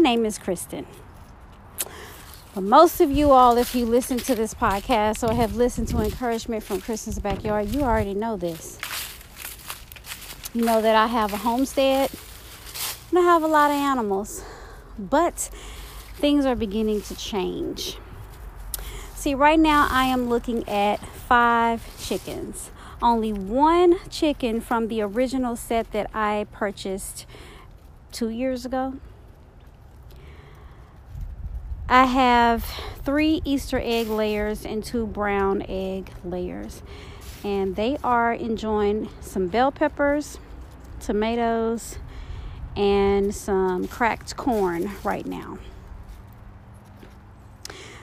Name is Kristen. But most of you all, if you listen to this podcast or have listened to encouragement from Kristen's Backyard, you already know this. You know that I have a homestead and I have a lot of animals. But things are beginning to change. See, right now I am looking at five chickens. Only one chicken from the original set that I purchased two years ago. I have three Easter egg layers and two brown egg layers. And they are enjoying some bell peppers, tomatoes, and some cracked corn right now.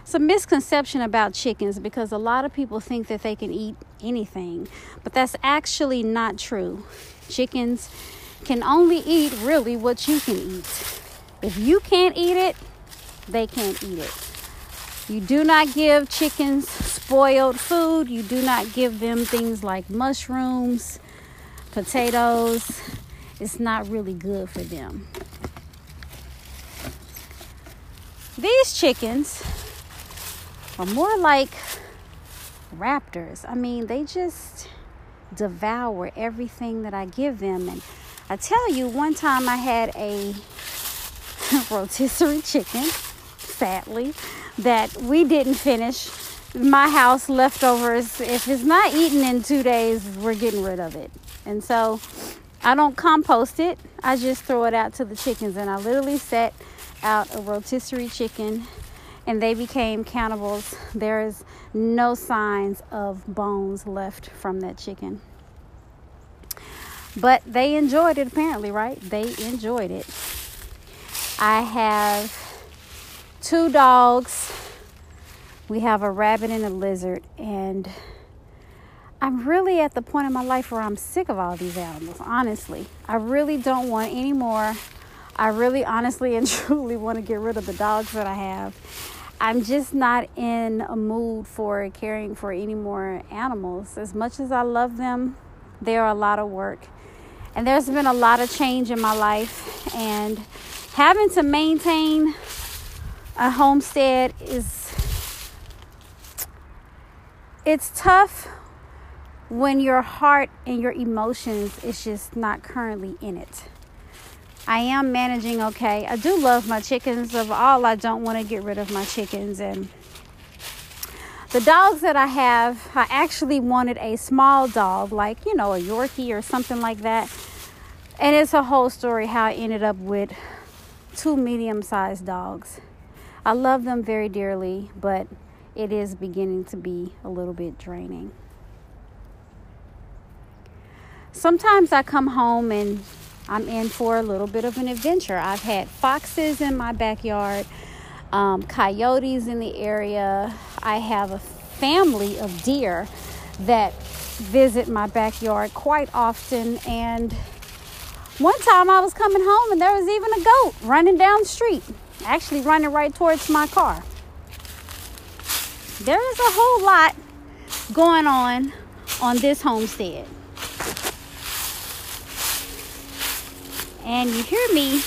Some misconception about chickens because a lot of people think that they can eat anything, but that's actually not true. Chickens can only eat really what you can eat. If you can't eat it, they can't eat it. You do not give chickens spoiled food. You do not give them things like mushrooms, potatoes. It's not really good for them. These chickens are more like raptors. I mean, they just devour everything that I give them. And I tell you, one time I had a rotisserie chicken, sadly, that we didn't finish. My house leftovers, if it's not eaten in two days, we're getting rid of it. And so I don't compost it, I just throw it out to the chickens. And I literally set out a rotisserie chicken and they became cannibals. There is no signs of bones left from that chicken. But they enjoyed it apparently, right? They enjoyed it. I have two dogs. We have a rabbit and a lizard and I'm really at the point in my life where I'm sick of all these animals, honestly. I really don't want any more. I really honestly and truly want to get rid of the dogs that I have I'm just not in a mood for caring for any more animals. As much as I love them, they're a lot of work. And there's been a lot of change in my life, and having to maintain a homestead is it's tough when your heart and your emotions is just not currently in it. I am managing okay. I do love my chickens. Of all, I don't want to get rid of my chickens. And the dogs that I have, I actually wanted a small dog, like, you know, a Yorkie or something like that. And it's a whole story how I ended up with two medium sized dogs. I love them very dearly, but it is beginning to be a little bit draining. Sometimes I come home and I'm in for a little bit of an adventure. I've had foxes in my backyard, um, coyotes in the area. I have a family of deer that visit my backyard quite often. And one time I was coming home and there was even a goat running down the street, actually running right towards my car. There is a whole lot going on on this homestead. and you hear me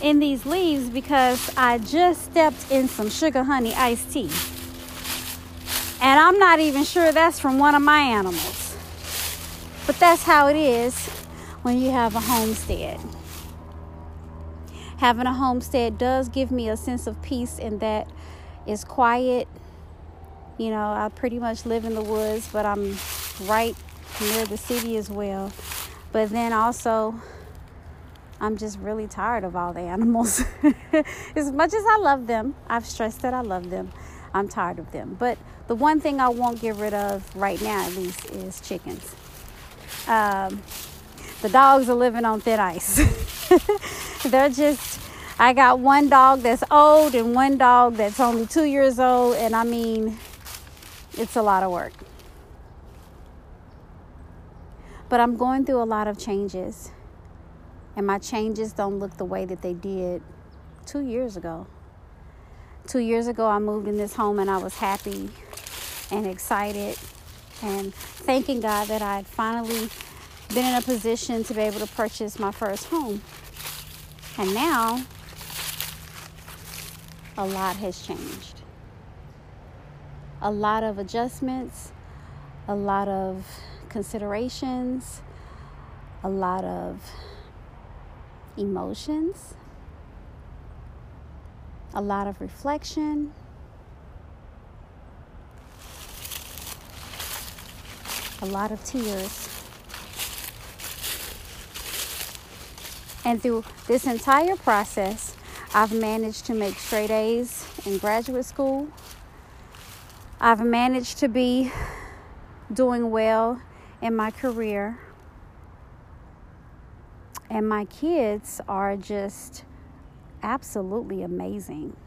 in these leaves because I just stepped in some sugar honey iced tea. And I'm not even sure that's from one of my animals. But that's how it is when you have a homestead. Having a homestead does give me a sense of peace in that it's quiet. You know, I pretty much live in the woods, but I'm right near the city as well. But then also, I'm just really tired of all the animals. as much as I love them, I've stressed that I love them. I'm tired of them. But the one thing I won't get rid of right now, at least, is chickens. Um, the dogs are living on thin ice. They're just, I got one dog that's old and one dog that's only two years old. And I mean, it's a lot of work. But I'm going through a lot of changes. And my changes don't look the way that they did two years ago. Two years ago, I moved in this home and I was happy and excited and thanking God that I finally been in a position to be able to purchase my first home. And now, a lot has changed. A lot of adjustments, a lot of considerations, a lot of emotions, a lot of reflection. A lot of tears. And through this entire process, I've managed to make straight A's in graduate school. I've managed to be doing well in my career. And my kids are just absolutely amazing.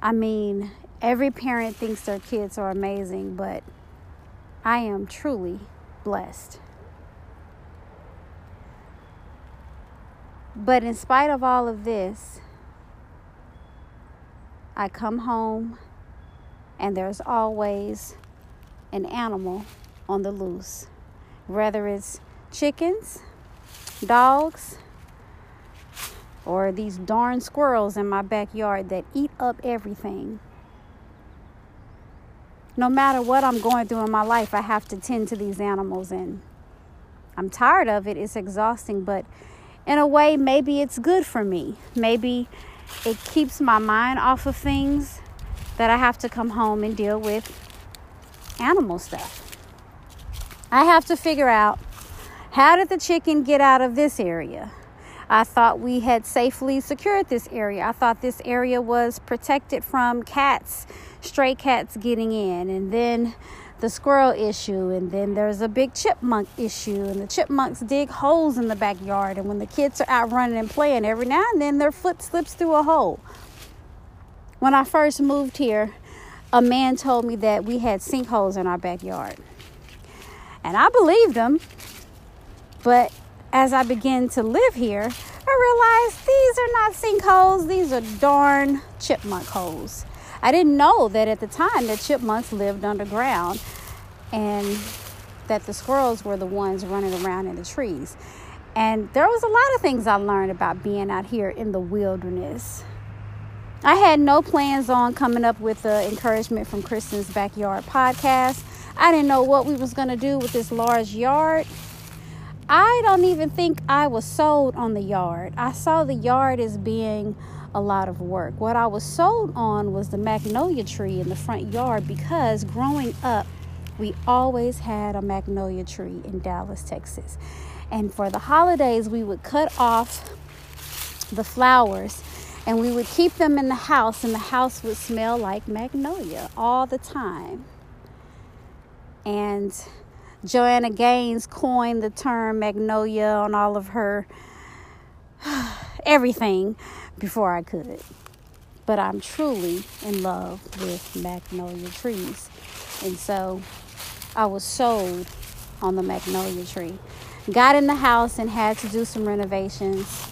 I mean, every parent thinks their kids are amazing, but I am truly blessed. But in spite of all of this, I come home and there's always an animal on the loose, whether it's chickens, dogs, or these darn squirrels in my backyard that eat up everything. No matter what I'm going through in my life, I have to tend to these animals, and I'm tired of it. It's exhausting, but in a way, maybe it's good for me. Maybe it keeps my mind off of things that I have to come home and deal with animal stuff. I have to figure out how did the chicken get out of this area? I thought we had safely secured this area. I thought this area was protected from cats, stray cats getting in. And then the squirrel issue, and then there's a big chipmunk issue, and the chipmunks dig holes in the backyard. And when the kids are out running and playing, every now and then their foot slips through a hole. When I first moved here, a man told me that we had sinkholes in our backyard. And I believed him, but as I began to live here, I realized these are not sinkholes, these are darn chipmunk holes. I didn't know that at the time that chipmunks lived underground and that the squirrels were the ones running around in the trees. And there was a lot of things I learned about being out here in the wilderness. I had no plans on coming up with the encouragement from Kristen's Backyard podcast. I didn't know what we was going to do with this large yard. I don't even think I was sold on the yard. I saw the yard as being a lot of work. What I was sold on was the magnolia tree in the front yard because growing up, we always had a magnolia tree in Dallas, Texas. And for the holidays, we would cut off the flowers and we would keep them in the house, and the house would smell like magnolia all the time. And Joanna Gaines coined the term magnolia on all of her everything before I could. But I'm truly in love with magnolia trees. And so I was sold on the magnolia tree. Got in the house and had to do some renovations.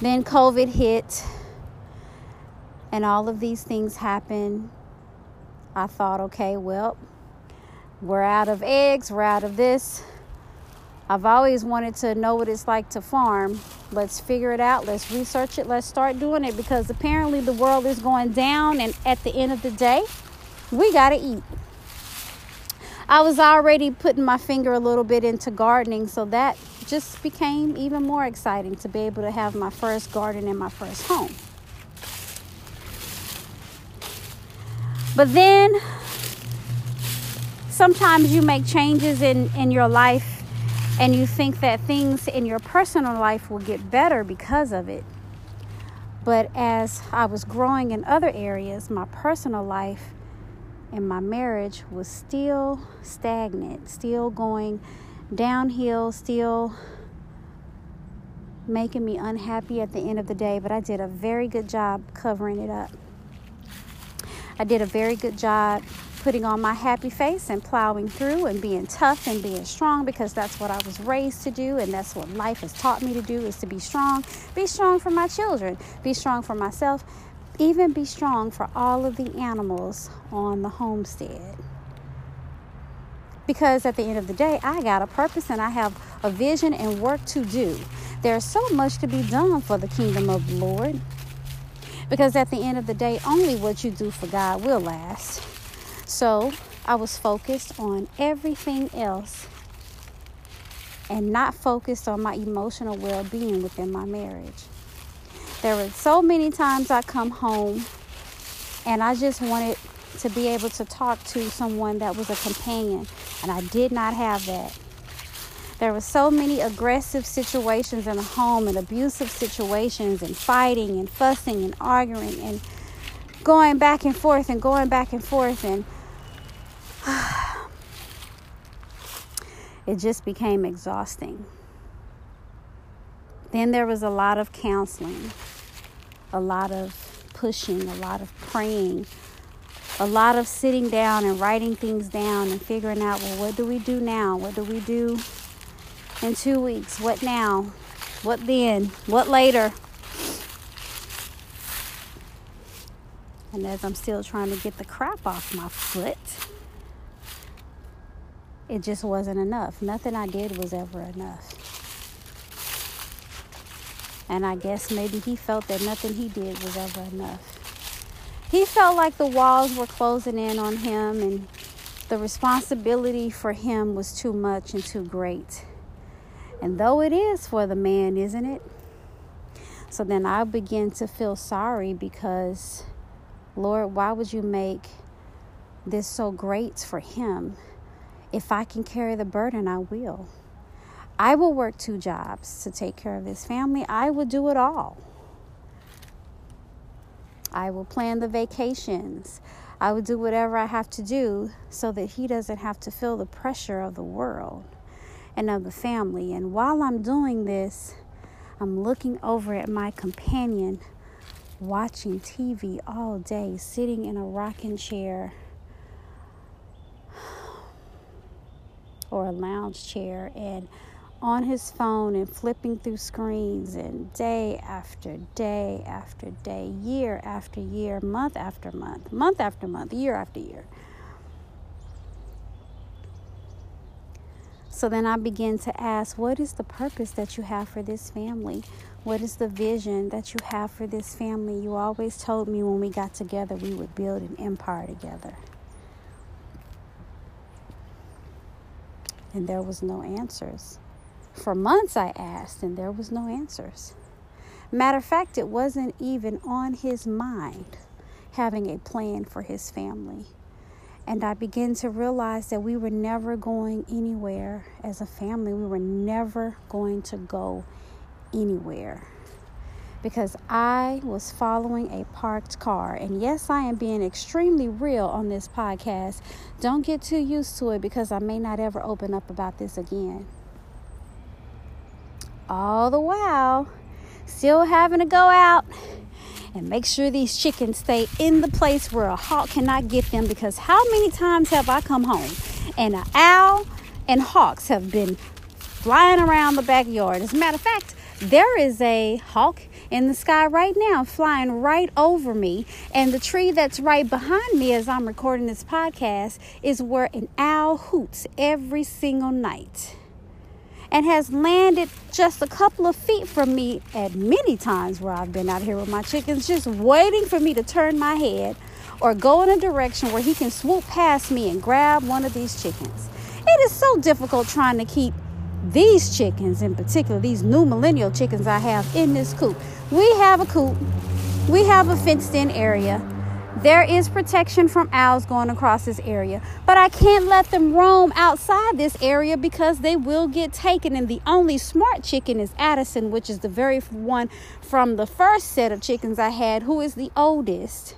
Then COVID hit and all of these things happened. I thought, okay, well, we're out of eggs, we're out of this. I've always wanted to know what it's like to farm. Let's figure it out. Let's research it. Let's start doing it because apparently the world is going down, and at the end of the day, we got to eat. I was already putting my finger a little bit into gardening, so that just became even more exciting to be able to have my first garden in my first home. But then sometimes you make changes in, in your life and you think that things in your personal life will get better because of it. But as I was growing in other areas, my personal life and my marriage was still stagnant, still going downhill, still making me unhappy at the end of the day. But I did a very good job covering it up. I did a very good job putting on my happy face and plowing through and being tough and being strong because that's what I was raised to do and that's what life has taught me to do is to be strong. Be strong for my children, be strong for myself, even be strong for all of the animals on the homestead. Because at the end of the day, I got a purpose and I have a vision and work to do. There's so much to be done for the kingdom of the Lord. Because at the end of the day, only what you do for God will last. So I was focused on everything else and not focused on my emotional well being within my marriage. There were so many times I come home and I just wanted to be able to talk to someone that was a companion, and I did not have that. There were so many aggressive situations in the home and abusive situations and fighting and fussing and arguing and going back and forth and going back and forth and it just became exhausting. Then there was a lot of counseling, a lot of pushing, a lot of praying, a lot of sitting down and writing things down and figuring out, well, what do we do now? What do we do in two weeks? What now? What then? What later? And as I'm still trying to get the crap off my foot, it just wasn't enough. Nothing I did was ever enough. And I guess maybe he felt that nothing he did was ever enough. He felt like the walls were closing in on him and the responsibility for him was too much and too great. And though it is for the man, isn't it? So then I begin to feel sorry because, Lord, why would you make this so great for him? If I can carry the burden, I will. I will work two jobs to take care of this family. I will do it all. I will plan the vacations. I will do whatever I have to do so that he doesn't have to feel the pressure of the world and of the family. And while I'm doing this, I'm looking over at my companion watching TV all day, sitting in a rocking chair or a lounge chair and on his phone and flipping through screens and day after day after day, year after year, month after month, month after month, year after year. So then I begin to ask, what is the purpose that you have for this family? What is the vision that you have for this family? You always told me when we got together we would build an empire together. And there was no answers. For months I asked, and there was no answers. Matter of fact, it wasn't even on his mind having a plan for his family. And I began to realize that we were never going anywhere as a family. We were never going to go anywhere because I was following a parked car. And yes, I am being extremely real on this podcast. Don't get too used to it because I may not ever open up about this again all the while still having to go out and make sure these chickens stay in the place where a hawk cannot get them because how many times have I come home and an owl and hawks have been flying around the backyard. As a matter of fact, there is a hawk in the sky right now flying right over me and the tree that's right behind me as I'm recording this podcast is where an owl hoots every single night and has landed just a couple of feet from me at many times where I've been out here with my chickens, just waiting for me to turn my head or go in a direction where he can swoop past me and grab one of these chickens. It is so difficult trying to keep these chickens, in particular, these new millennial chickens I have in this coop. We have a coop, we have a fenced in area there is protection from owls going across this area, but I can't let them roam outside this area because they will get taken. And the only smart chicken is Addison, which is the very one from the first set of chickens I had, who is the oldest.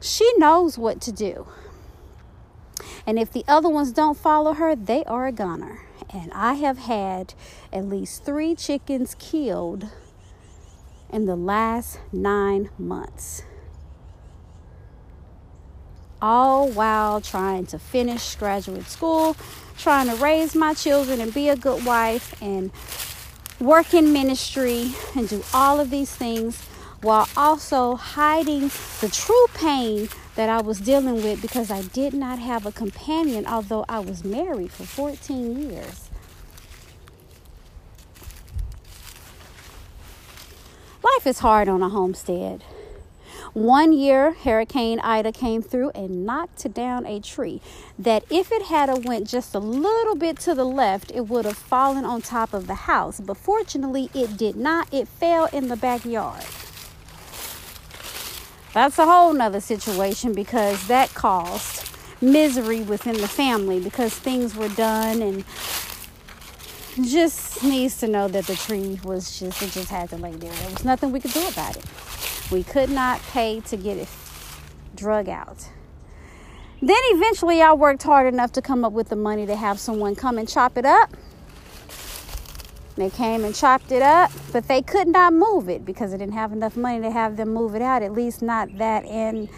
She knows what to do. And if the other ones don't follow her, they are a gunner. And I have had at least three chickens killed in the last nine months. All while trying to finish graduate school, trying to raise my children and be a good wife and work in ministry and do all of these things while also hiding the true pain that I was dealing with because I did not have a companion, although I was married for 14 years. life is hard on a homestead. One year, Hurricane Ida came through and knocked down a tree that if it had a went just a little bit to the left, it would have fallen on top of the house. But fortunately, it did not. It fell in the backyard. That's a whole nother situation because that caused misery within the family because things were done and just needs to know that the tree was just it just had to lay there. There was nothing we could do about it. We could not pay to get it drug out. Then eventually I worked hard enough to come up with the money to have someone come and chop it up. They came and chopped it up, but they could not move it because they didn't have enough money to have them move it out, at least not that and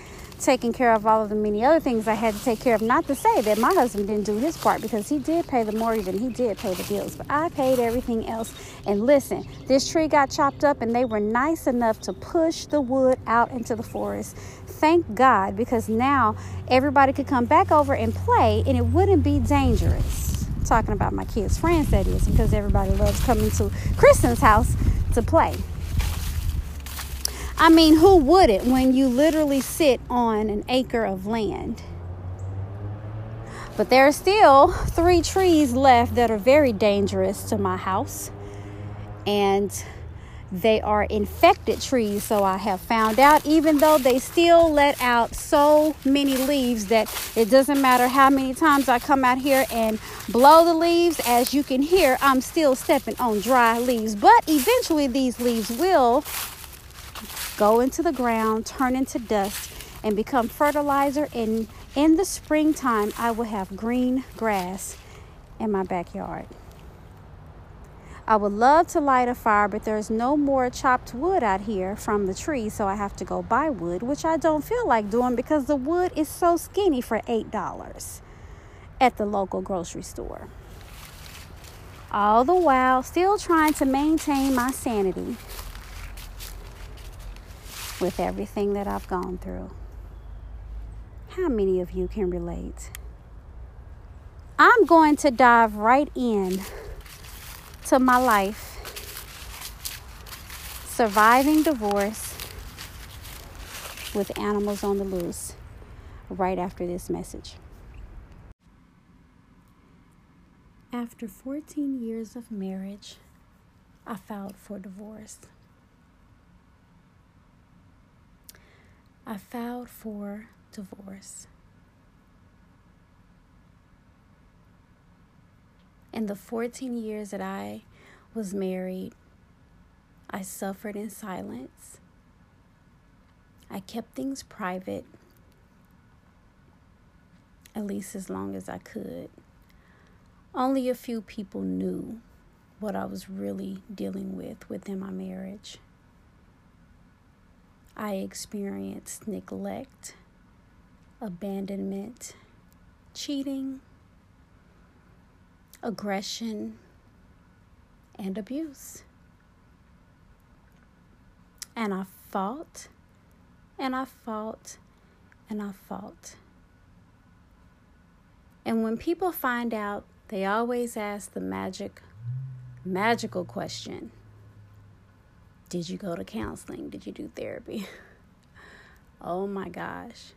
taking care of all of the many other things I had to take care of. Not to say that my husband didn't do his part because he did pay the mortgage and he did pay the bills, but I paid everything else. And listen, this tree got chopped up and they were nice enough to push the wood out into the forest. Thank God because now everybody could come back over and play and it wouldn't be dangerous. Talking about my kids' friends, that is, because everybody loves coming to Kristen's house to play. I mean, who wouldn't when you literally sit on an acre of land? But there are still three trees left that are very dangerous to my house. And they are infected trees, so I have found out, even though they still let out so many leaves that it doesn't matter how many times I come out here and blow the leaves, as you can hear, I'm still stepping on dry leaves. But eventually, these leaves will go into the ground, turn into dust, and become fertilizer. And in the springtime, I will have green grass in my backyard. I would love to light a fire, but there's no more chopped wood out here from the tree, so I have to go buy wood, which I don't feel like doing because the wood is so skinny for $8 at the local grocery store. All the while, still trying to maintain my sanity with everything that I've gone through. How many of you can relate? I'm going to dive right in to my life surviving divorce with animals on the loose right after this message. After 14 years of marriage, I filed for divorce. I filed for divorce. In the 14 years that I was married, I suffered in silence. I kept things private, at least as long as I could. Only a few people knew what I was really dealing with within my marriage. I experienced neglect, abandonment, cheating, aggression, and abuse. And I fought, and I fought, and I fought. And when people find out, they always ask the magic, magical question did you go to counseling? Did you do therapy? oh my gosh.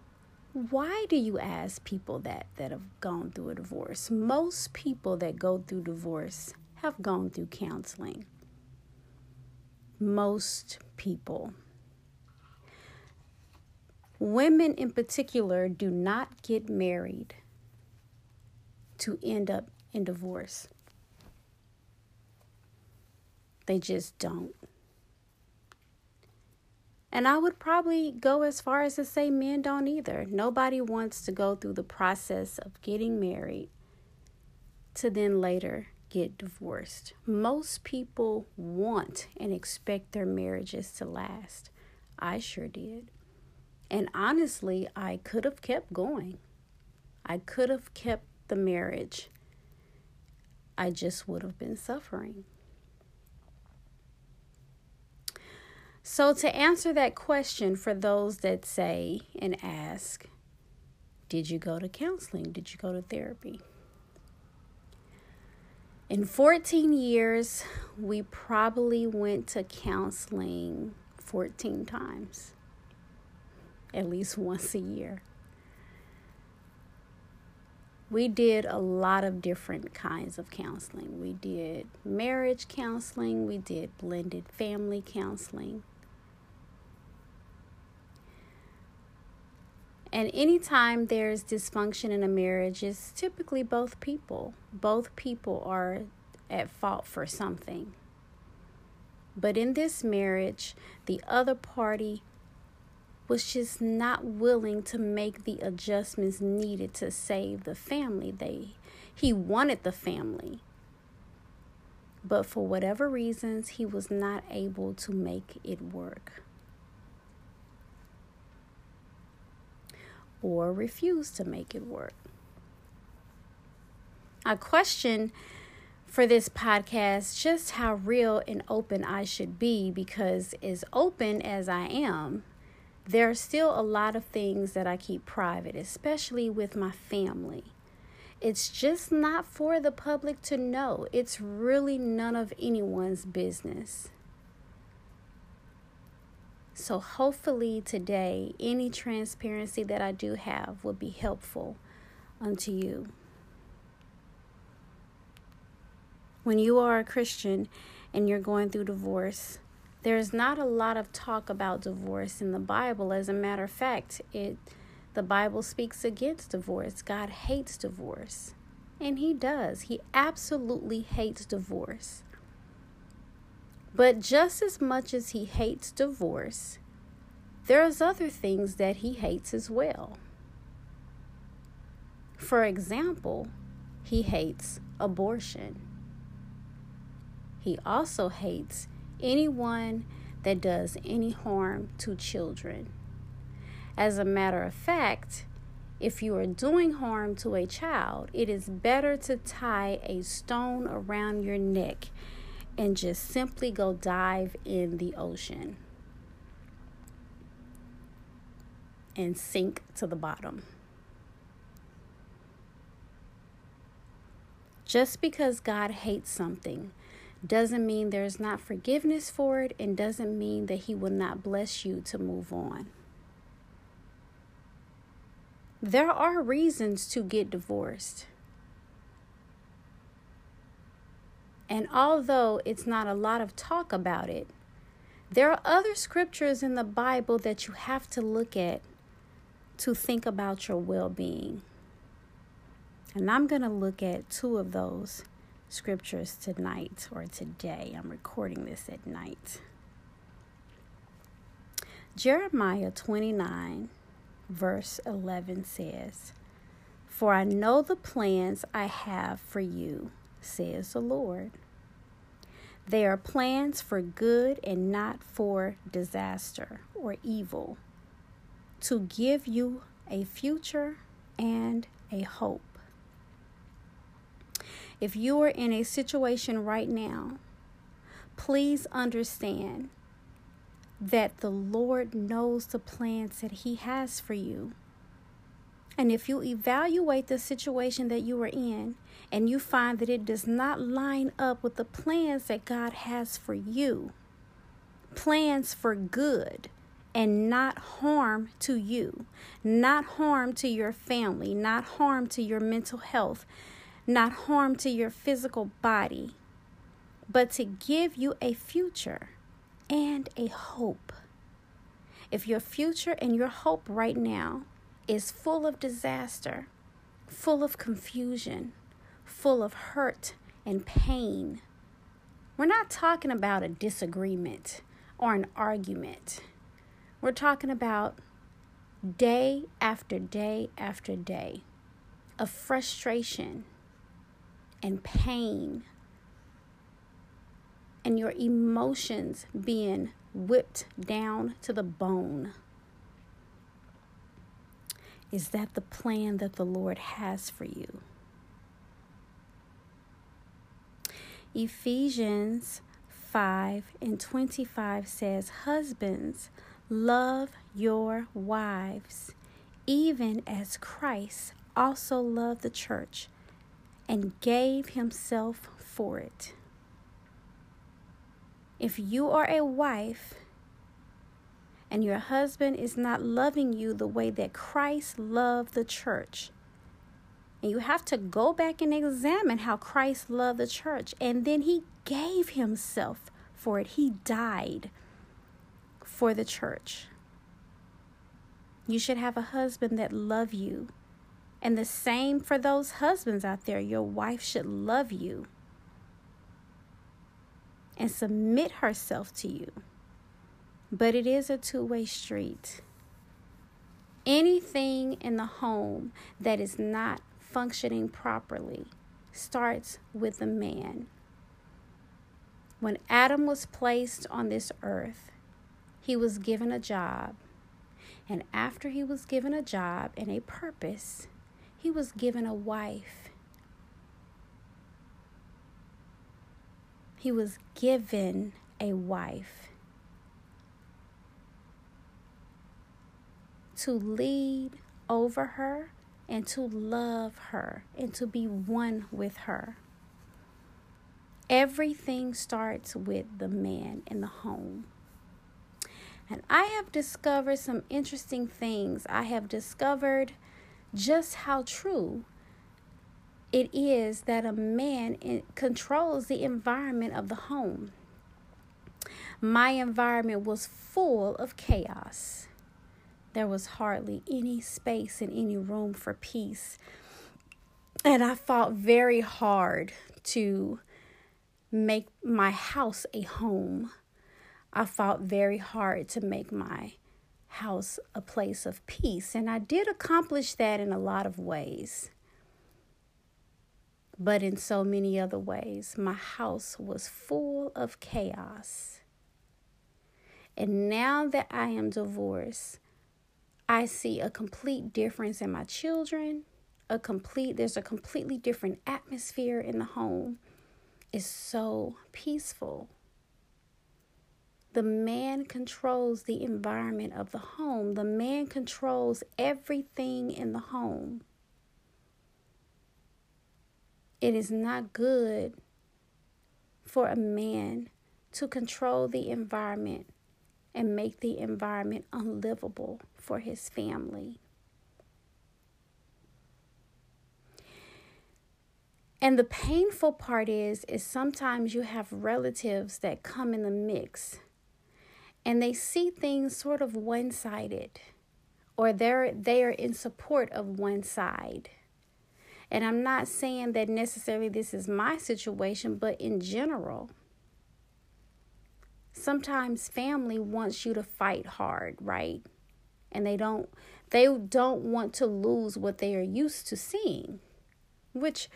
Why do you ask people that that have gone through a divorce? Most people that go through divorce have gone through counseling. Most people. Women in particular do not get married to end up in divorce. They just don't. And I would probably go as far as to say men don't either. Nobody wants to go through the process of getting married to then later get divorced. Most people want and expect their marriages to last. I sure did. And honestly, I could have kept going. I could have kept the marriage. I just would have been suffering. So, to answer that question for those that say and ask, did you go to counseling? Did you go to therapy? In 14 years, we probably went to counseling 14 times, at least once a year. We did a lot of different kinds of counseling. We did marriage counseling, we did blended family counseling. And anytime there's dysfunction in a marriage, it's typically both people. Both people are at fault for something. But in this marriage, the other party was just not willing to make the adjustments needed to save the family. They he wanted the family. But for whatever reasons, he was not able to make it work. Or refuse to make it work. I question for this podcast just how real and open I should be because, as open as I am, there are still a lot of things that I keep private, especially with my family. It's just not for the public to know. It's really none of anyone's business. So, hopefully, today, any transparency that I do have will be helpful unto you. when you are a Christian and you're going through divorce, there's not a lot of talk about divorce in the Bible. As a matter of fact, it the Bible speaks against divorce. God hates divorce. And he does. He absolutely hates divorce. But just as much as he hates divorce, there's other things that he hates as well. For example, he hates abortion. He also hates anyone that does any harm to children. As a matter of fact, if you are doing harm to a child, it is better to tie a stone around your neck and just simply go dive in the ocean and sink to the bottom. Just because God hates something doesn't mean there's not forgiveness for it and doesn't mean that He will not bless you to move on. There are reasons to get divorced. And although it's not a lot of talk about it, there are other scriptures in the Bible that you have to look at to think about your well being. And I'm going to look at two of those scriptures tonight or today. I'm recording this at night. Jeremiah 29, verse 11 says, For I know the plans I have for you, says the Lord. They are plans for good and not for disaster or evil, to give you a future and a hope. If you are in a situation right now, please understand that the Lord knows the plans that He has for you. And if you evaluate the situation that you are in and you find that it does not line up with the plans that God has for you, plans for good and not harm to you, not harm to your family, not harm to your mental health, not harm to your physical body, but to give you a future and a hope. If your future and your hope right now is full of disaster, full of confusion, full of hurt and pain, we're not talking about a disagreement or an argument. We're talking about day after day after day of frustration and pain and your emotions being whipped down to the bone. Is that the plan that the Lord has for you? Ephesians 5 and 25 says, Husbands, love your wives, even as Christ also loved the church and gave himself for it. If you are a wife, and your husband is not loving you the way that Christ loved the church. And you have to go back and examine how Christ loved the church. And then he gave himself for it, he died for the church. You should have a husband that love you. And the same for those husbands out there. Your wife should love you and submit herself to you. But it is a two way street. Anything in the home that is not functioning properly starts with the man. When Adam was placed on this earth, he was given a job. And after he was given a job and a purpose, he was given a wife. He was given a wife. To lead over her and to love her and to be one with her. Everything starts with the man in the home. And I have discovered some interesting things. I have discovered just how true it is that a man controls the environment of the home. My environment was full of chaos. There was hardly any space and any room for peace. And I fought very hard to make my house a home. I fought very hard to make my house a place of peace. And I did accomplish that in a lot of ways. But in so many other ways, my house was full of chaos. And now that I am divorced, I see a complete difference in my children. A complete there's a completely different atmosphere in the home. It's so peaceful. The man controls the environment of the home. The man controls everything in the home. It is not good for a man to control the environment and make the environment unlivable for his family. And the painful part is is sometimes you have relatives that come in the mix and they see things sort of one-sided or they're they are in support of one side. And I'm not saying that necessarily this is my situation, but in general, sometimes family wants you to fight hard, right? And they don't they don't want to lose what they are used to seeing, which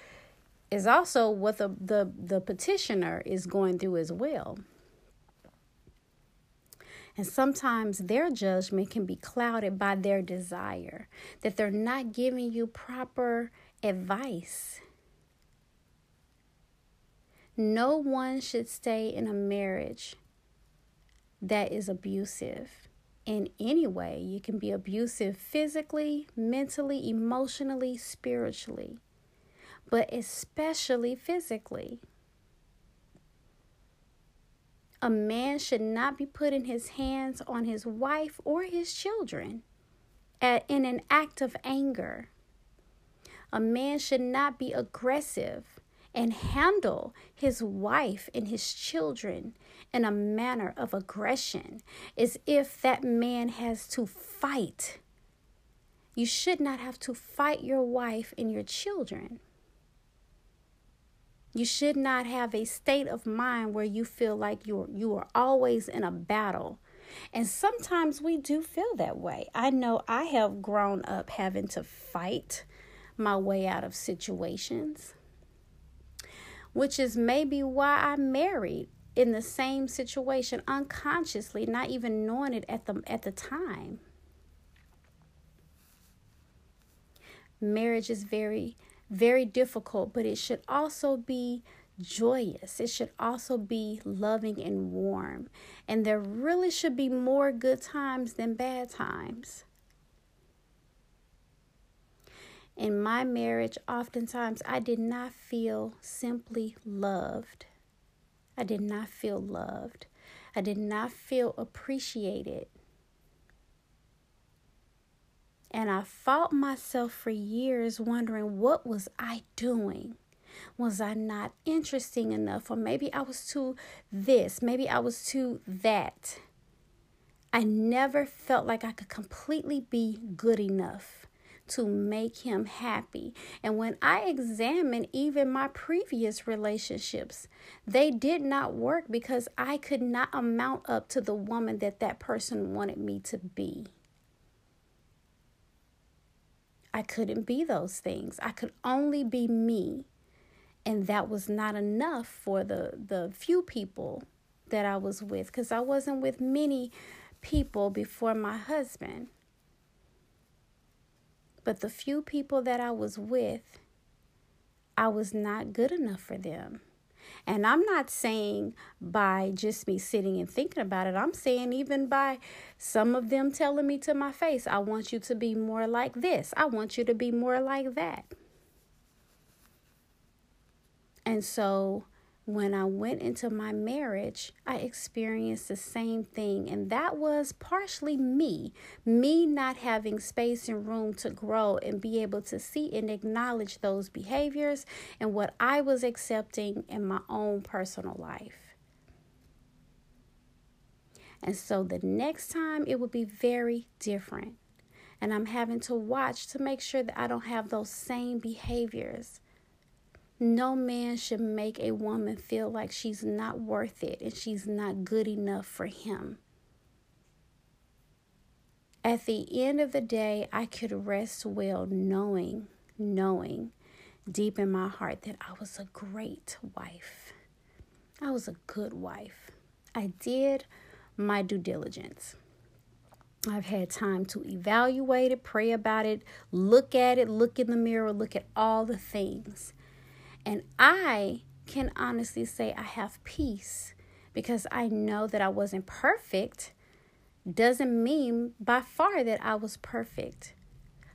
is also what the the, the petitioner is going through as well. And sometimes their judgment can be clouded by their desire, that they're not giving you proper advice. No one should stay in a marriage that is abusive in any way. You can be abusive physically, mentally, emotionally, spiritually, but especially physically. A man should not be putting his hands on his wife or his children at, in an act of anger. A man should not be aggressive and handle his wife and his children in a manner of aggression as if that man has to fight. You should not have to fight your wife and your children. You should not have a state of mind where you feel like you're you are always in a battle. And sometimes we do feel that way. I know I have grown up having to fight my way out of situations which is maybe why I married in the same situation unconsciously, not even knowing it at the at the time. Marriage is very very difficult, but it should also be joyous. It should also be loving and warm. And there really should be more good times than bad times. In my marriage, oftentimes I did not feel simply loved. I did not feel loved. I did not feel appreciated. And I fought myself for years wondering what was I doing? Was I not interesting enough? Or maybe I was too this, maybe I was too that. I never felt like I could completely be good enough to make him happy. And when I examine even my previous relationships, they did not work because I could not amount up to the woman that that person wanted me to be. I couldn't be those things. I could only be me. And that was not enough for the, the few people that I was with because I wasn't with many people before my husband. But the few people that I was with, I was not good enough for them. And I'm not saying by just me sitting and thinking about it. I'm saying even by some of them telling me to my face, I want you to be more like this. I want you to be more like that. And so when I went into my marriage, I experienced the same thing. And that was partially me, me not having space and room to grow and be able to see and acknowledge those behaviors and what I was accepting in my own personal life. And so the next time it would be very different. And I'm having to watch to make sure that I don't have those same behaviors. No man should make a woman feel like she's not worth it and she's not good enough for him. At the end of the day, I could rest well knowing, knowing deep in my heart that I was a great wife. I was a good wife. I did my due diligence. I've had time to evaluate it, pray about it, look at it, look in the mirror, look at all the things. And I can honestly say I have peace because I know that I wasn't perfect. Doesn't mean by far that I was perfect,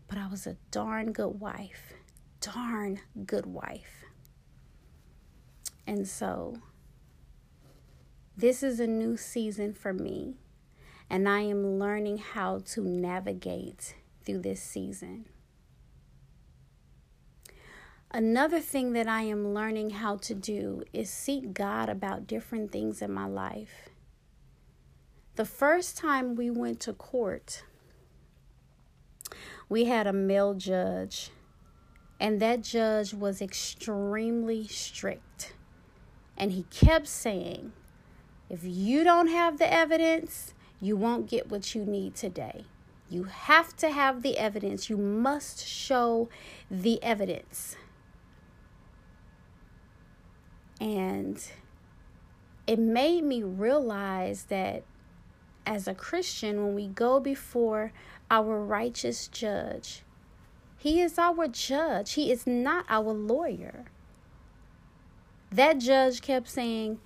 but I was a darn good wife. Darn good wife. And so, this is a new season for me, and I am learning how to navigate through this season. Another thing that I am learning how to do is seek God about different things in my life. The first time we went to court, we had a male judge, and that judge was extremely strict. And he kept saying, if you don't have the evidence, you won't get what you need today. You have to have the evidence. You must show the evidence. And it made me realize that as a Christian, when we go before our righteous judge, he is our judge, he is not our lawyer. That judge kept saying,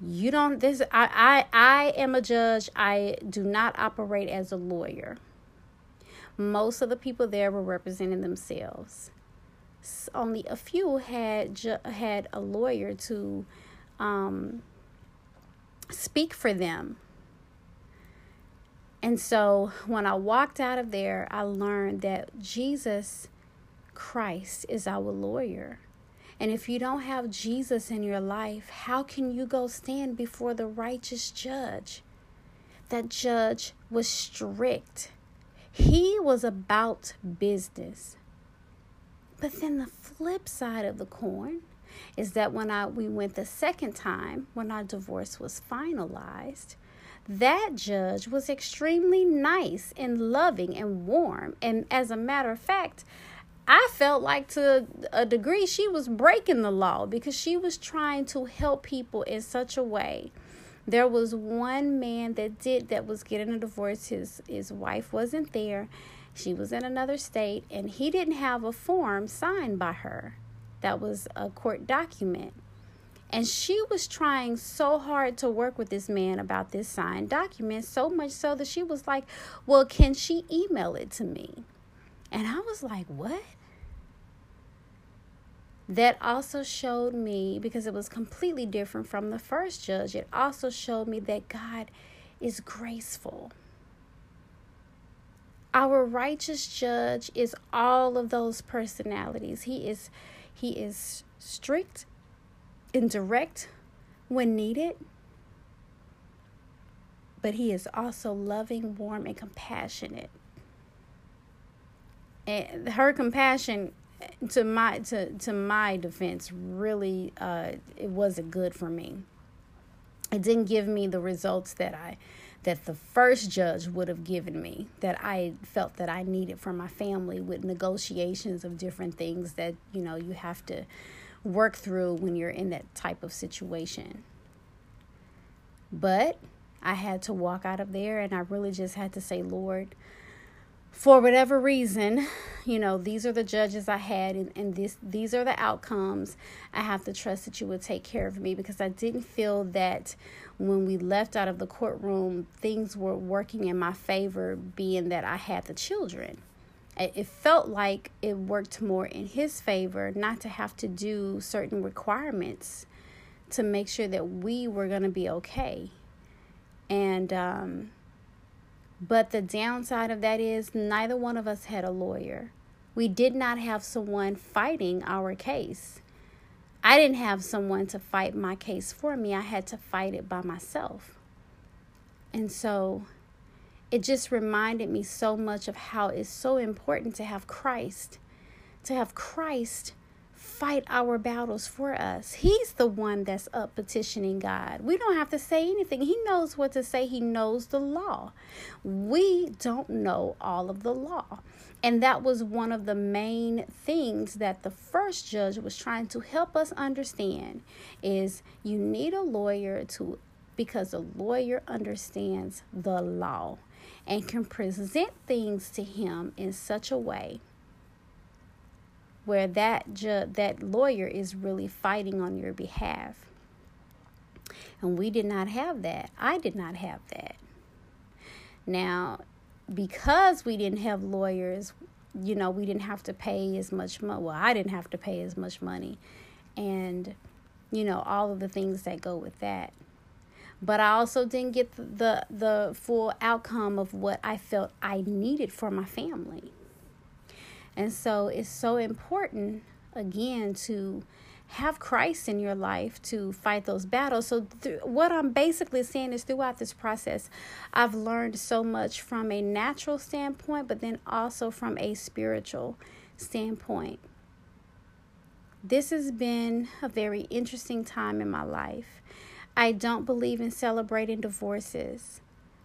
you don't this I, I I am a judge. I do not operate as a lawyer. Most of the people there were representing themselves only a few had ju- had a lawyer to um, speak for them. And so when I walked out of there, I learned that Jesus Christ is our lawyer. And if you don't have Jesus in your life, how can you go stand before the righteous judge? That judge was strict. He was about business. But then the flip side of the coin is that when I we went the second time, when our divorce was finalized, that judge was extremely nice and loving and warm. And as a matter of fact, I felt like to a degree she was breaking the law because she was trying to help people in such a way. There was one man that did that was getting a divorce. His his wife wasn't there she was in another state, and he didn't have a form signed by her. That was a court document. And she was trying so hard to work with this man about this signed document, so much so that she was like, Well, can she email it to me? And I was like, What? That also showed me, because it was completely different from the first judge, it also showed me that God is graceful. Our righteous judge is all of those personalities. He is he is strict and direct when needed, but he is also loving, warm, and compassionate. And her compassion to my to to my defense really uh it wasn't good for me. It didn't give me the results that I that the first judge would have given me that I felt that I needed for my family with negotiations of different things that you know you have to work through when you're in that type of situation. But I had to walk out of there and I really just had to say, Lord, for whatever reason, you know, these are the judges I had and, and this these are the outcomes. I have to trust that you will take care of me because I didn't feel that when we left out of the courtroom, things were working in my favor, being that I had the children. It felt like it worked more in his favor not to have to do certain requirements to make sure that we were going to be okay. And, um, but the downside of that is neither one of us had a lawyer. We did not have someone fighting our case. I didn't have someone to fight my case for me. I had to fight it by myself. And so it just reminded me so much of how it's so important to have Christ, to have Christ fight our battles for us. He's the one that's up petitioning God. We don't have to say anything. He knows what to say, He knows the law. We don't know all of the law. And that was one of the main things that the first judge was trying to help us understand is you need a lawyer to because a lawyer understands the law and can present things to him in such a way where that ju- that lawyer is really fighting on your behalf. And we did not have that. I did not have that. Now, because we didn't have lawyers, you know, we didn't have to pay as much money. Well, I didn't have to pay as much money. And, you know, all of the things that go with that. But I also didn't get the the full outcome of what I felt I needed for my family. And so it's so important again to have Christ in your life to fight those battles. So, th- what I'm basically saying is throughout this process, I've learned so much from a natural standpoint, but then also from a spiritual standpoint. This has been a very interesting time in my life. I don't believe in celebrating divorces.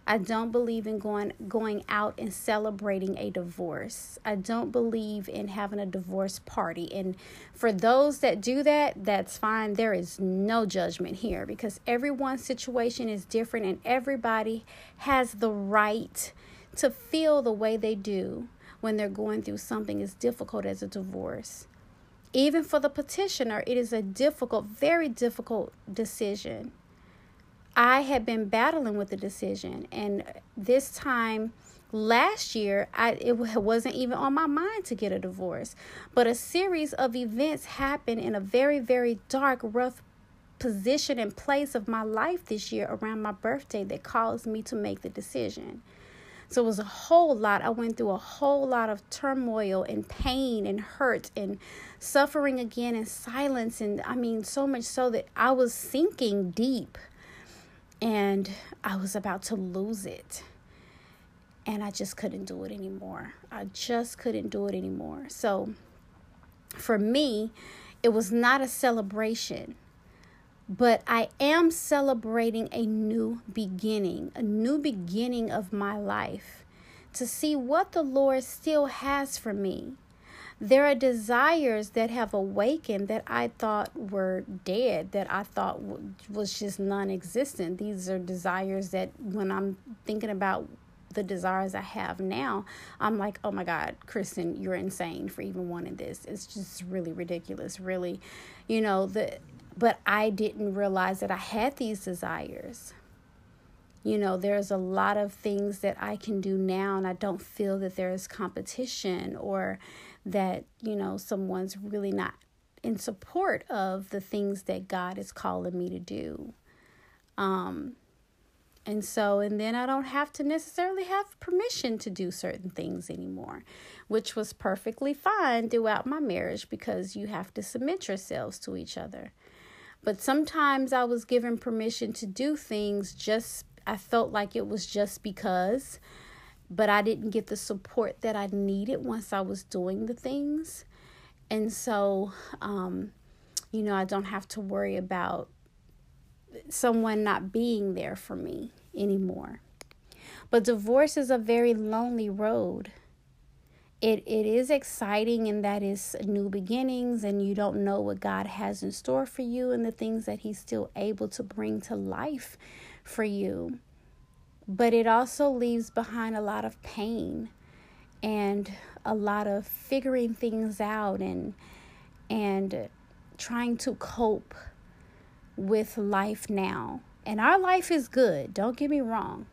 I don't believe in going going out and celebrating a divorce. I don't believe in having a divorce party. And for those that do that, that's fine. There is no judgment here because everyone's situation is different and everybody has the right to feel the way they do when they're going through something as difficult as a divorce. Even for the petitioner, it is a difficult, very difficult decision. I had been battling with the decision, and this time last year, I it wasn't even on my mind to get a divorce. But a series of events happened in a very, very dark, rough position and place of my life this year around my birthday that caused me to make the decision. So it was a whole lot. I went through a whole lot of turmoil and pain and hurt and suffering again and silence. And I mean, so much so that I was sinking deep and I was about to lose it. And I just couldn't do it anymore. I just couldn't do it anymore. So for me, it was not a celebration, but I am celebrating a new beginning, a new beginning of my life to see what the Lord still has for me. There are desires that have awakened that I thought were dead, that I thought was just non existent. These are desires that when I'm thinking about the desires I have now, I'm like, oh my God, Kristen, you're insane for even wanting this. It's just really ridiculous, really. You know, the but I didn't realize that I had these desires. You know, there's a lot of things that I can do now, and I don't feel that there is competition or that, you know, someone's really not in support of the things that God is calling me to do. Um, And so, and then I don't have to necessarily have permission to do certain things anymore, which was perfectly fine throughout my marriage because you have to submit yourselves to each other. But sometimes I was given permission to do things just, I felt like it was just because, but I didn't get the support that I needed once I was doing the things. And so, um, you know, I don't have to worry about someone not being there for me anymore. But divorce is a very lonely road. It it is exciting and that is new beginnings and you don't know what God has in store for you and the things that he's still able to bring to life for you. But it also leaves behind a lot of pain and a lot of figuring things out and and trying to cope with life now. And our life is good, don't get me wrong.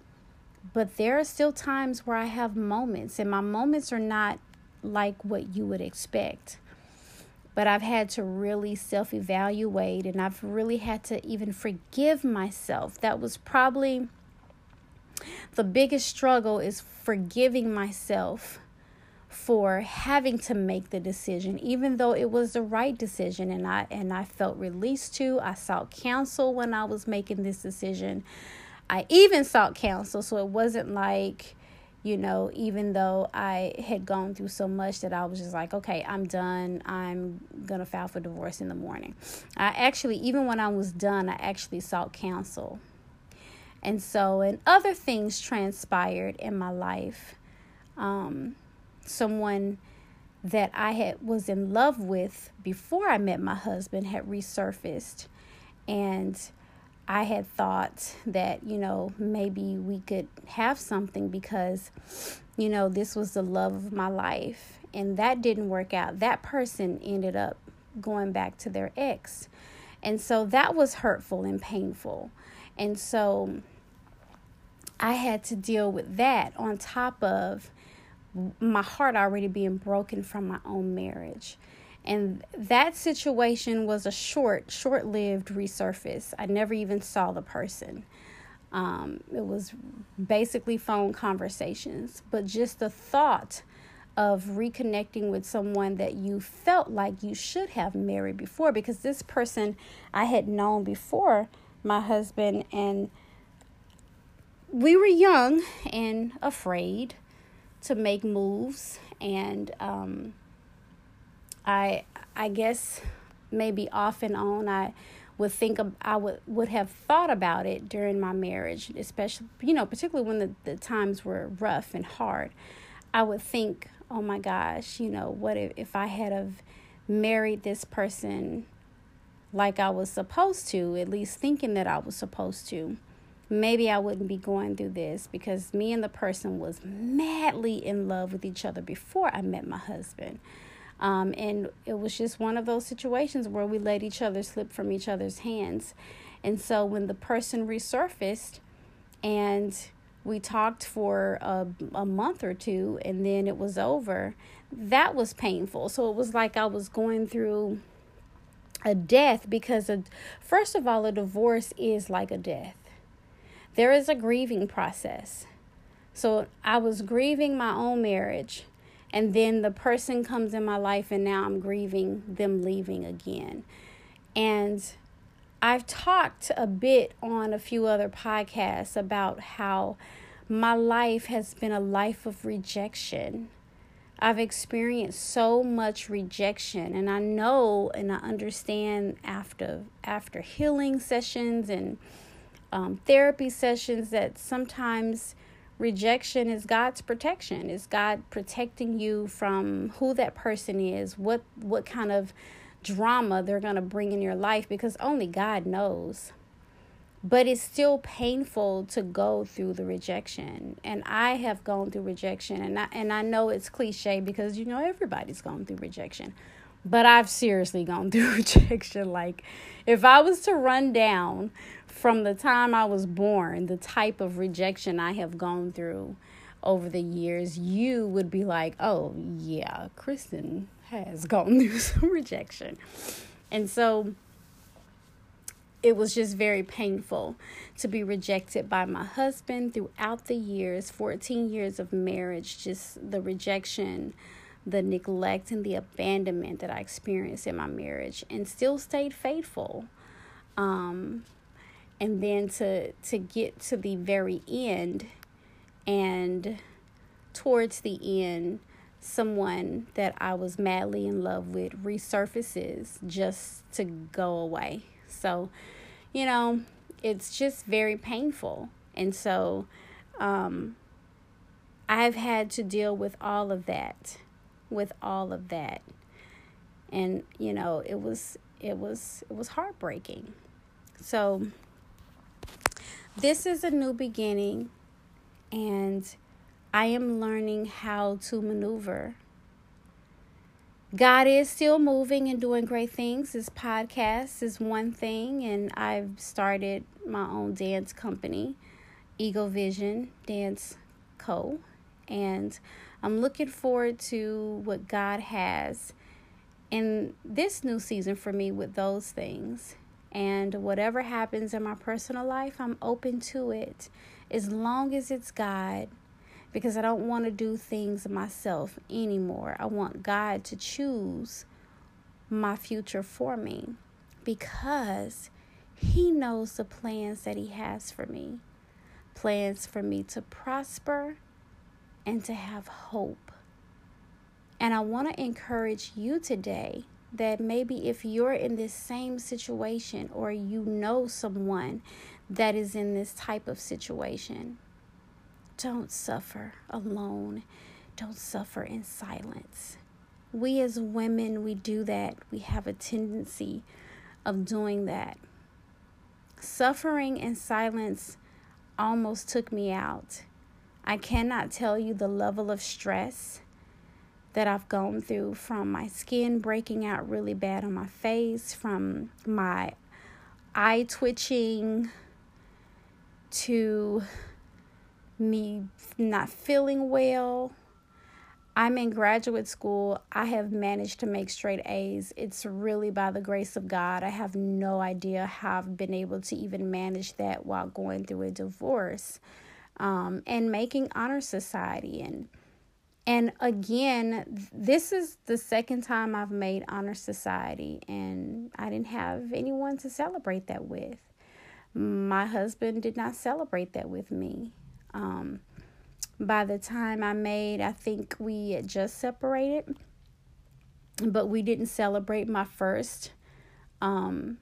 But there are still times where I have moments, and my moments are not like what you would expect. But I've had to really self evaluate, and I've really had to even forgive myself. That was probably the biggest struggle is forgiving myself for having to make the decision even though it was the right decision and I and I felt released to. I sought counsel when I was making this decision. I even sought counsel so it wasn't like you know even though I had gone through so much that I was just like okay I'm done. I'm going to file for divorce in the morning. I actually even when I was done I actually sought counsel and so and other things transpired in my life um someone that I had was in love with before I met my husband had resurfaced and I had thought that, you know, maybe we could have something because, you know, this was the love of my life. And that didn't work out. That person ended up going back to their ex. And so that was hurtful and painful. And so I had to deal with that on top of my heart already being broken from my own marriage. And that situation was a short, short lived resurface. I never even saw the person. Um, it was basically phone conversations, but just the thought of reconnecting with someone that you felt like you should have married before, because this person I had known before my husband, and we were young and afraid to make moves and um, I I guess maybe off and on I would think of, I would would have thought about it during my marriage, especially you know particularly when the, the times were rough and hard. I would think, oh my gosh, you know what if, if I had have married this person like I was supposed to, at least thinking that I was supposed to maybe I wouldn't be going through this because me and the person was madly in love with each other before I met my husband. Um, and it was just one of those situations where we let each other slip from each other's hands. And so when the person resurfaced and we talked for a, a month or two and then it was over, that was painful. So it was like I was going through a death because, first of all, a divorce is like a death there is a grieving process. So I was grieving my own marriage, and then the person comes in my life, and now I'm grieving them leaving again. And I've talked a bit on a few other podcasts about how my life has been a life of rejection. I've experienced so much rejection and I know and I understand after after healing sessions and um, therapy sessions that sometimes rejection is God's protection. Is God protecting you from who that person is, what what kind of drama they're going to bring in your life because only God knows. But it's still painful to go through the rejection. And I have gone through rejection and I and I know it's cliche because you know everybody's gone through rejection. But I've seriously gone through rejection like if I was to run down from the time I was born, the type of rejection I have gone through over the years, you would be like, oh, yeah, Kristen has gone through some rejection. And so it was just very painful to be rejected by my husband throughout the years 14 years of marriage just the rejection the neglect and the abandonment that i experienced in my marriage and still stayed faithful um, and then to to get to the very end and towards the end someone that I was madly in love with resurfaces just to go away. So, you know, it's just very painful. And so um I've had to deal with all of that, with all of that. And you know, it was it was it was heartbreaking. So this is a new beginning and I am learning how to maneuver. God is still moving and doing great things. This podcast is one thing, and I've started my own dance company, Ego Vision Dance Co. And I'm looking forward to what God has in this new season for me with those things. And whatever happens in my personal life, I'm open to it as long as it's God because I don't want to do things myself anymore. I want God to choose my future for me because He knows the plans that He has for me plans for me to prosper and to have hope. And I want to encourage you today that maybe if you're in this same situation or you know someone that is in this type of situation, don't suffer alone. Don't suffer in silence. We as women, we do that. We have a tendency of doing that. Suffering in silence almost took me out. I cannot tell you the level of stress that I've gone through from my skin breaking out really bad on my face, from my eye twitching to me not feeling well. I'm in graduate school. I have managed to make straight A's. It's really by the grace of God. I have no idea how I've been able to even manage that while going through a divorce um, and making honor society. And and again, this is the second time I've made honor society, and I didn't have anyone to celebrate that with. My husband did not celebrate that with me. Um, by the time I made, I think we had just separated, but we didn't celebrate my first. Um,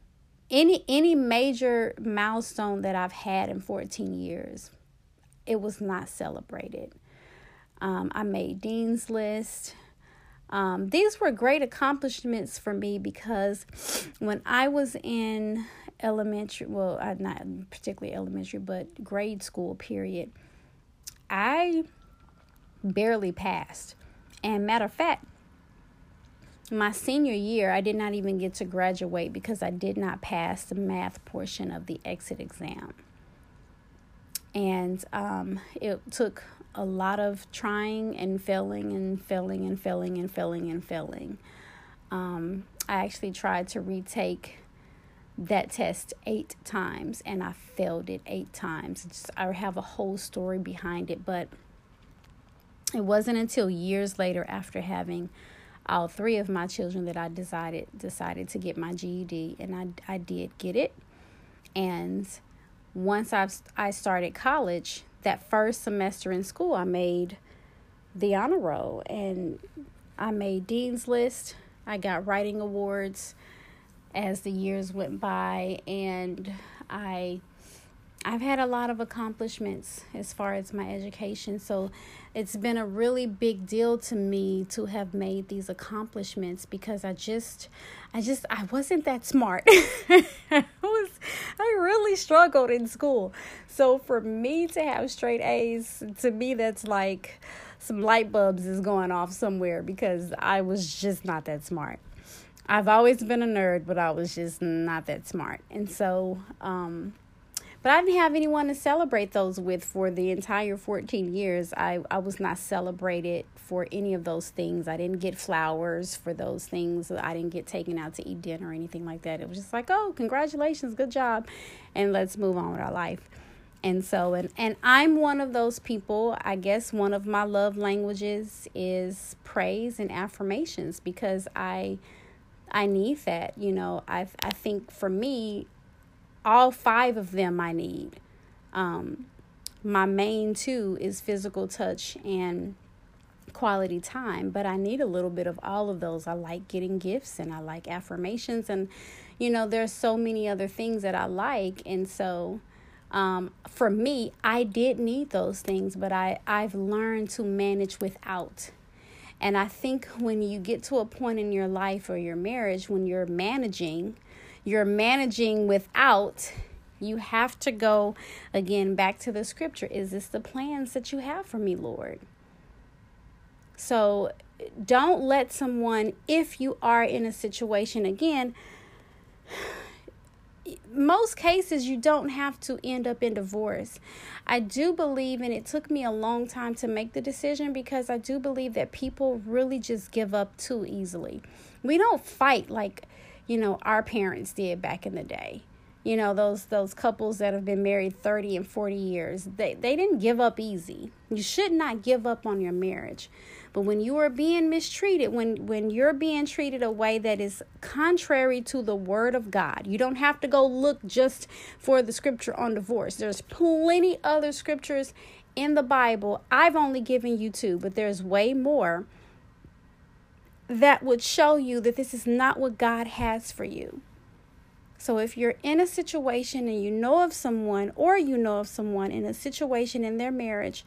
any any major milestone that I've had in 14 years, it was not celebrated. Um, I made Dean's List. Um, these were great accomplishments for me because when I was in elementary, well, uh, not particularly elementary, but grade school period, I barely passed. And matter of fact, my senior year, I did not even get to graduate because I did not pass the math portion of the exit exam. And um, it took a lot of trying and failing and failing and failing and failing and failing. Um, I actually tried to retake that test eight times and I failed it eight times. Just, I have a whole story behind it, but it wasn't until years later after having all three of my children that I decided decided to get my GED and I I did get it. And once I I started college, that first semester in school, I made the honor roll and I made dean's list. I got writing awards as the years went by and I I've had a lot of accomplishments as far as my education. So it's been a really big deal to me to have made these accomplishments because I just I just I wasn't that smart. I was I really struggled in school. So for me to have straight A's to me that's like some light bulbs is going off somewhere because I was just not that smart. I've always been a nerd, but I was just not that smart. And so, um, But I didn't have anyone to celebrate those with for the entire 14 years. I, I was not celebrated for any of those things. I didn't get flowers for those things. I didn't get taken out to eat dinner or anything like that. It was just like, oh, congratulations, good job, and let's move on with our life. And so, and, and I'm one of those people. I guess one of my love languages is praise and affirmations because I I need that. You know, I I think for me, all five of them I need. Um, my main two is physical touch and quality time, but I need a little bit of all of those. I like getting gifts and I like affirmations, and you know, there's so many other things that I like, and so. Um, for me, I did need those things, but I, I've learned to manage without. And I think when you get to a point in your life or your marriage when you're managing, you're managing without you have to go again back to the scripture. Is this the plans that you have for me, Lord? So don't let someone, if you are in a situation, again, most cases you don't have to end up in divorce. I do believe, and it took me a long time to make the decision because I do believe that people really just give up too easily. We don't fight like you know, our parents did back in the day. You know, those those couples that have been married 30 and 40 years, they, they didn't give up easy. You should not give up on your marriage. But when you are being mistreated, when when you're being treated a way that is contrary to the word of God, you don't have to go look just for the scripture on divorce. There's plenty other scriptures in the Bible. I've only given you two, but there's way more that would show you that this is not what God has for you. So if you're in a situation and you know of someone or you know of someone in a situation in their marriage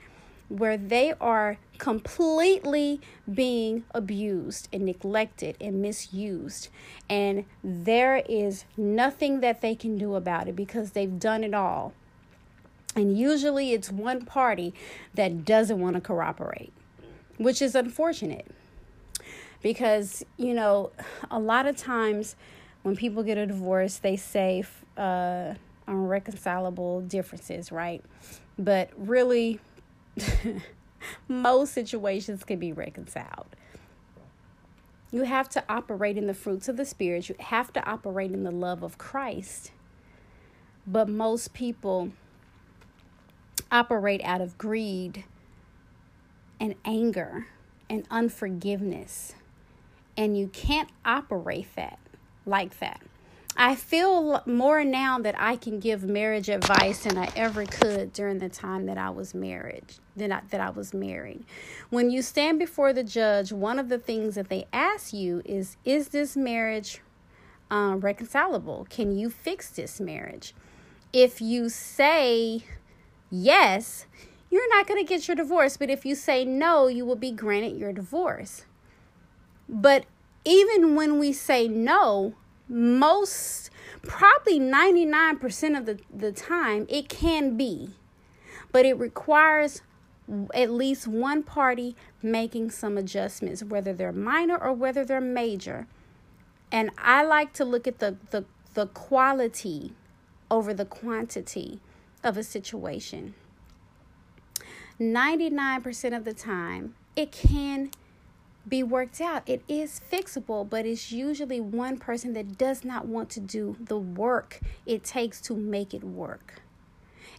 where they are completely being abused and neglected and misused and there is nothing that they can do about it because they've done it all. And usually it's one party that doesn't want to cooperate, which is unfortunate because you know a lot of times when people get a divorce they say uh, unreconcilable differences right? But really most situations can be reconciled. You have to operate in the fruits of the spirit. You have to operate in the love of christ. But most people operate out of greed and anger and unforgiveness and you can't operate that like that. I feel more now that I can give marriage advice than I ever could during the time that I was married, than I, that I was married. When you stand before the judge, one of the things that they ask you is, is this marriage uh, reconcilable? Can you fix this marriage? If you say yes, you're not going to get your divorce. But if you say no, you will be granted your divorce. But even when we say no, most probably 99% of the, the time it can be. But it requires at least one party making some adjustments, whether they're minor or whether they're major. And I like to look at the, the, the quality over the quantity of a situation. 99% of the time, it can be worked out. It is fixable, but it's usually one person that does not want to do the work it takes to make it work.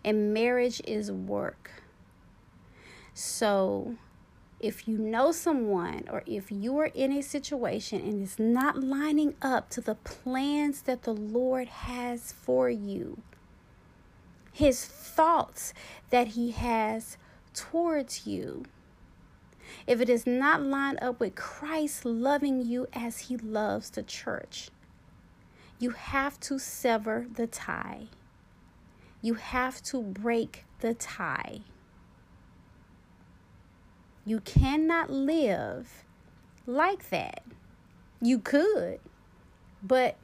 And marriage is work. So, if you know someone or if you are in a situation and it's not lining up to the plans that the Lord has for you, his thoughts that he has towards you, if it is not lined up with Christ loving you as he loves the church, you have to sever the tie. You have to break the tie. You cannot live like that. You could, but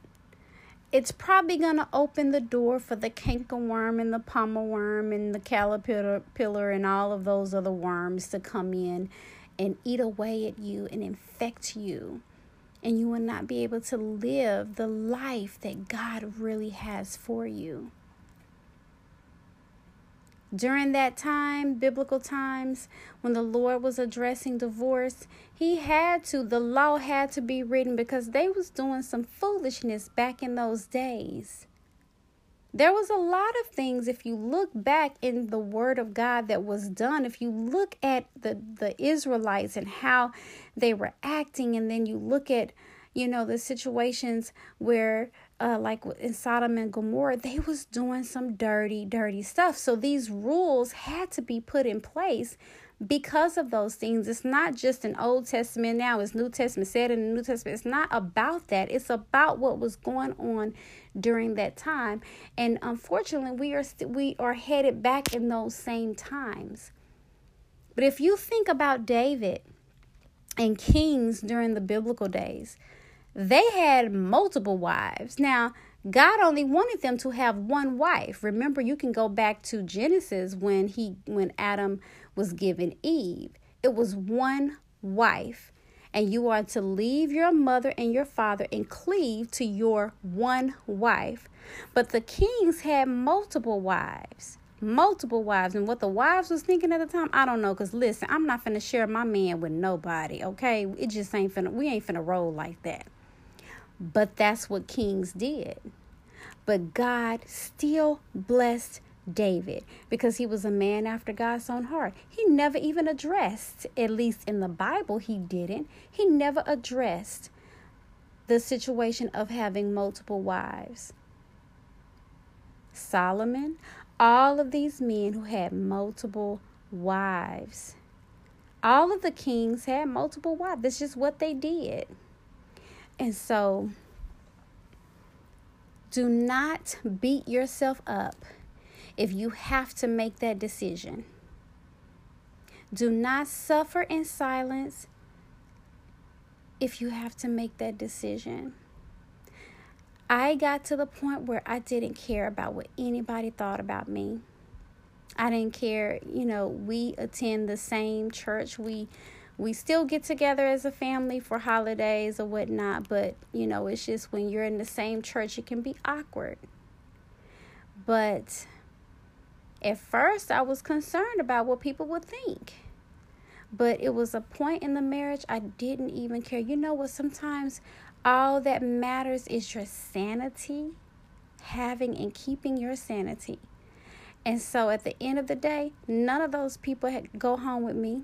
it's probably going to open the door for the cankerworm and the palmerworm and the caterpillar and all of those other worms to come in and eat away at you and infect you. And you will not be able to live the life that God really has for you. During that time, biblical times, when the Lord was addressing divorce, he had to, the law had to be written because they was doing some foolishness back in those days. There was a lot of things if you look back in the word of God that was done, if you look at the the Israelites and how they were acting and then you look at you know the situations where uh, like in Sodom and Gomorrah, they was doing some dirty, dirty stuff. So these rules had to be put in place because of those things. It's not just an Old Testament now, it's New Testament said in the New Testament. It's not about that. It's about what was going on during that time. And unfortunately, we are st- we are headed back in those same times. But if you think about David and kings during the biblical days, they had multiple wives. Now, God only wanted them to have one wife. Remember, you can go back to Genesis when he when Adam was given Eve. It was one wife. And you are to leave your mother and your father and cleave to your one wife. But the kings had multiple wives multiple wives and what the wives was thinking at the time i don't know because listen i'm not finna share my man with nobody okay it just ain't finna we ain't finna roll like that but that's what kings did. But God still blessed David because he was a man after God's own heart. He never even addressed, at least in the Bible, he didn't. He never addressed the situation of having multiple wives. Solomon, all of these men who had multiple wives. All of the kings had multiple wives. That's just what they did. And so, do not beat yourself up if you have to make that decision. Do not suffer in silence if you have to make that decision. I got to the point where I didn't care about what anybody thought about me. I didn't care, you know, we attend the same church. We we still get together as a family for holidays or whatnot, but you know, it's just when you're in the same church, it can be awkward. But at first, I was concerned about what people would think. But it was a point in the marriage I didn't even care. You know what? Sometimes all that matters is your sanity, having and keeping your sanity. And so at the end of the day, none of those people had go home with me.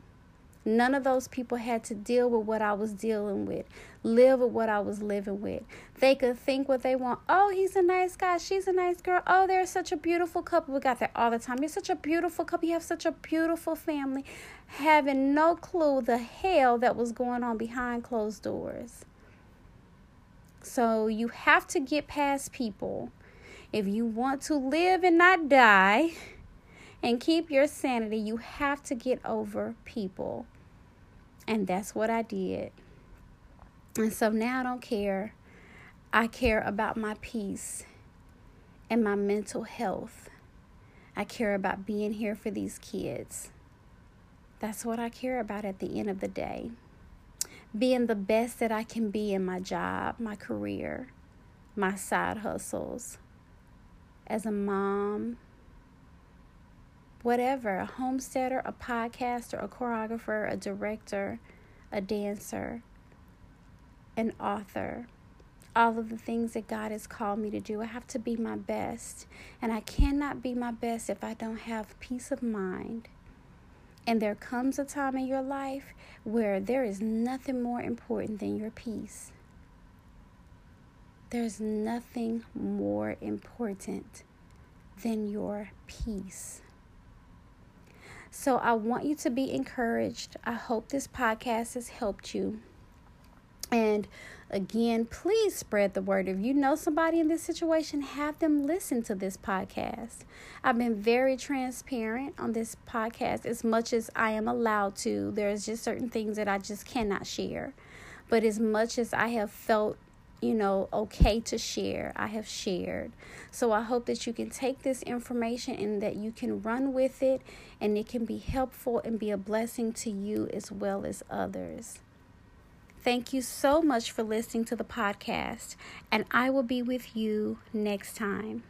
None of those people had to deal with what I was dealing with, live with what I was living with. They could think what they want. Oh, he's a nice guy. She's a nice girl. Oh, they're such a beautiful couple. We got that all the time. You're such a beautiful couple. You have such a beautiful family. Having no clue the hell that was going on behind closed doors. So you have to get past people. If you want to live and not die and keep your sanity, you have to get over people. And that's what I did. And so now I don't care. I care about my peace and my mental health. I care about being here for these kids. That's what I care about at the end of the day. Being the best that I can be in my job, my career, my side hustles, as a mom, whatever a homesteader, a podcaster, a choreographer, a director, a dancer, an author. All of the things that God has called me to do, I have to be my best. And I cannot be my best if I don't have peace of mind. And there comes a time in your life where there is nothing more important than your peace. There's nothing more important than your peace. So I want you to be encouraged. I hope this podcast has helped you. And again, please spread the word. If you know somebody in this situation, have them listen to this podcast. I've been very transparent on this podcast as much as I am allowed to. There's just certain things that I just cannot share. But as much as I have felt you know, okay to share. I have shared. So I hope that you can take this information and that you can run with it and it can be helpful and be a blessing to you as well as others. Thank you so much for listening to the podcast, and I will be with you next time.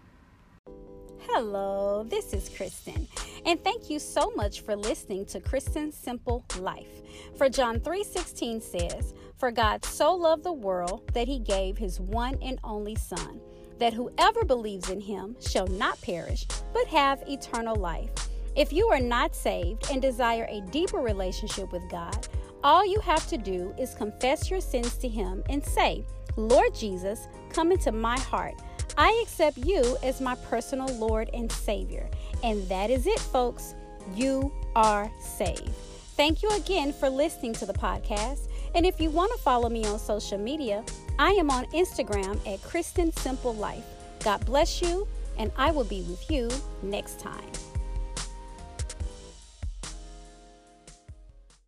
Hello, this is Kristen, and thank you so much for listening to Kristen's Simple Life. For John 3:16 says, "For God so loved the world that he gave his one and only son, that whoever believes in him shall not perish, but have eternal life." If you are not saved and desire a deeper relationship with God, all you have to do is confess your sins to him and say, "Lord Jesus, come into my heart." I accept you as my personal Lord and Savior. And that is it, folks. You are saved. Thank you again for listening to the podcast. And if you want to follow me on social media, I am on Instagram at Kristen Simple Life. God bless you, and I will be with you next time.